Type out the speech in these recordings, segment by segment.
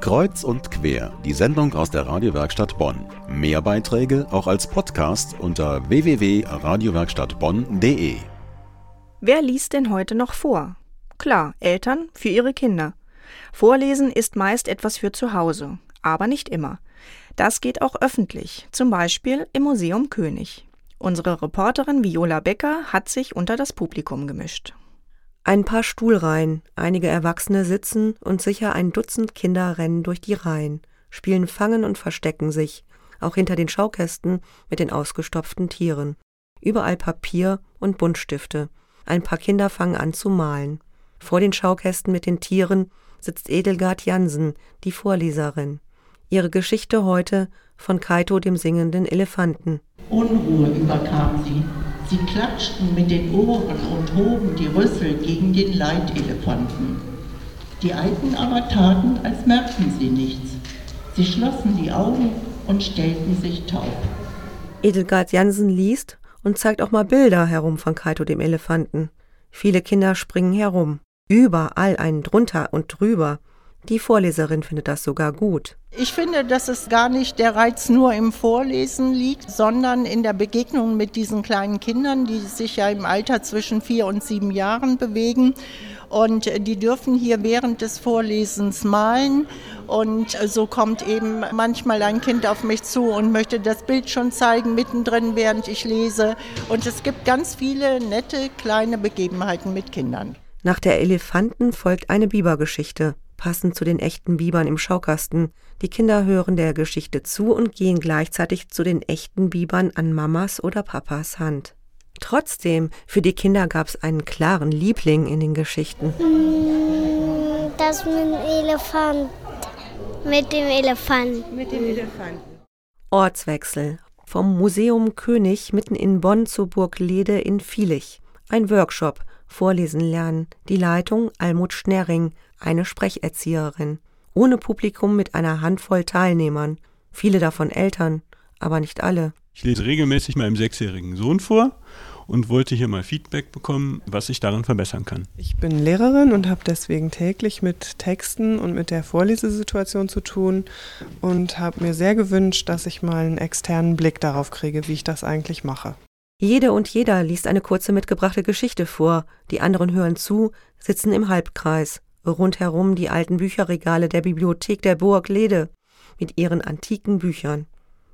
Kreuz und quer, die Sendung aus der Radiowerkstatt Bonn. Mehr Beiträge auch als Podcast unter www.radiowerkstattbonn.de. Wer liest denn heute noch vor? Klar, Eltern für ihre Kinder. Vorlesen ist meist etwas für zu Hause, aber nicht immer. Das geht auch öffentlich, zum Beispiel im Museum König. Unsere Reporterin Viola Becker hat sich unter das Publikum gemischt. Ein paar Stuhlreihen, einige Erwachsene sitzen und sicher ein Dutzend Kinder rennen durch die Reihen, spielen Fangen und verstecken sich, auch hinter den Schaukästen mit den ausgestopften Tieren. Überall Papier und Buntstifte. Ein paar Kinder fangen an zu malen. Vor den Schaukästen mit den Tieren sitzt Edelgard Jansen, die Vorleserin. Ihre Geschichte heute von Kaito dem singenden Elefanten. Unruhe überkam sie. Sie klatschten mit den Ohren und hoben die Rüssel gegen den Leitelefanten. Die Alten aber taten, als merkten sie nichts. Sie schlossen die Augen und stellten sich taub. Edelgard Jansen liest und zeigt auch mal Bilder herum von Kaito dem Elefanten. Viele Kinder springen herum. Überall ein drunter und drüber. Die Vorleserin findet das sogar gut. Ich finde, dass es gar nicht der Reiz nur im Vorlesen liegt, sondern in der Begegnung mit diesen kleinen Kindern, die sich ja im Alter zwischen vier und sieben Jahren bewegen. Und die dürfen hier während des Vorlesens malen. Und so kommt eben manchmal ein Kind auf mich zu und möchte das Bild schon zeigen, mittendrin, während ich lese. Und es gibt ganz viele nette kleine Begebenheiten mit Kindern. Nach der Elefanten folgt eine Bibergeschichte passend zu den echten Bibern im Schaukasten. Die Kinder hören der Geschichte zu und gehen gleichzeitig zu den echten Bibern an Mamas oder Papas Hand. Trotzdem, für die Kinder gab es einen klaren Liebling in den Geschichten. Hm, das mit dem Elefant. Mit dem Elefant. Mit dem Elefanten. Ortswechsel. Vom Museum König mitten in Bonn zur Burg Lede in Vielich. Ein Workshop. Vorlesen lernen. Die Leitung Almut Schnerring eine Sprecherzieherin, ohne Publikum mit einer Handvoll Teilnehmern, viele davon Eltern, aber nicht alle. Ich lese regelmäßig meinem sechsjährigen Sohn vor und wollte hier mal Feedback bekommen, was ich daran verbessern kann. Ich bin Lehrerin und habe deswegen täglich mit Texten und mit der Vorlesesituation zu tun und habe mir sehr gewünscht, dass ich mal einen externen Blick darauf kriege, wie ich das eigentlich mache. Jede und jeder liest eine kurze mitgebrachte Geschichte vor, die anderen hören zu, sitzen im Halbkreis rundherum die alten Bücherregale der Bibliothek der Burg Lede mit ihren antiken Büchern.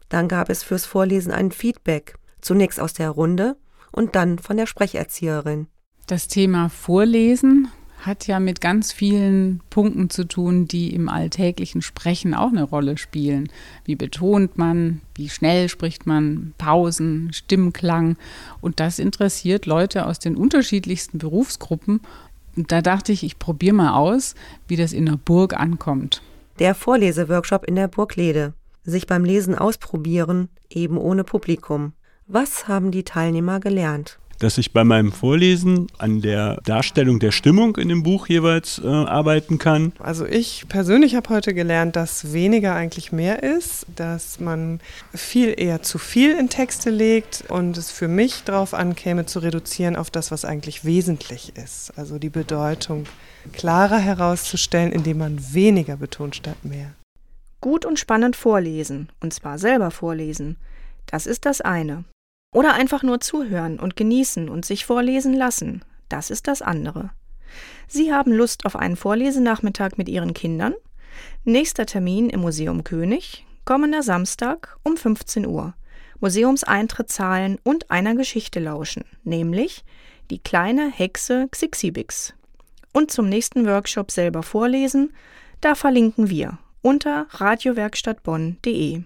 Dann gab es fürs Vorlesen ein Feedback, zunächst aus der Runde und dann von der Sprecherzieherin. Das Thema Vorlesen hat ja mit ganz vielen Punkten zu tun, die im alltäglichen Sprechen auch eine Rolle spielen. Wie betont man, wie schnell spricht man, Pausen, Stimmklang. Und das interessiert Leute aus den unterschiedlichsten Berufsgruppen und da dachte ich, ich probiere mal aus, wie das in der Burg ankommt. Der Vorleseworkshop in der Burg Lede. Sich beim Lesen ausprobieren, eben ohne Publikum. Was haben die Teilnehmer gelernt? Dass ich bei meinem Vorlesen an der Darstellung der Stimmung in dem Buch jeweils äh, arbeiten kann. Also ich persönlich habe heute gelernt, dass weniger eigentlich mehr ist, dass man viel eher zu viel in Texte legt und es für mich darauf ankäme, zu reduzieren auf das, was eigentlich wesentlich ist. Also die Bedeutung klarer herauszustellen, indem man weniger betont statt mehr. Gut und spannend vorlesen, und zwar selber vorlesen. Das ist das eine. Oder einfach nur zuhören und genießen und sich vorlesen lassen. Das ist das andere. Sie haben Lust auf einen Vorlesenachmittag mit Ihren Kindern? Nächster Termin im Museum König, kommender Samstag um 15 Uhr. Museumseintritt zahlen und einer Geschichte lauschen, nämlich die kleine Hexe Xixibix. Und zum nächsten Workshop selber vorlesen, da verlinken wir unter radiowerkstattbonn.de.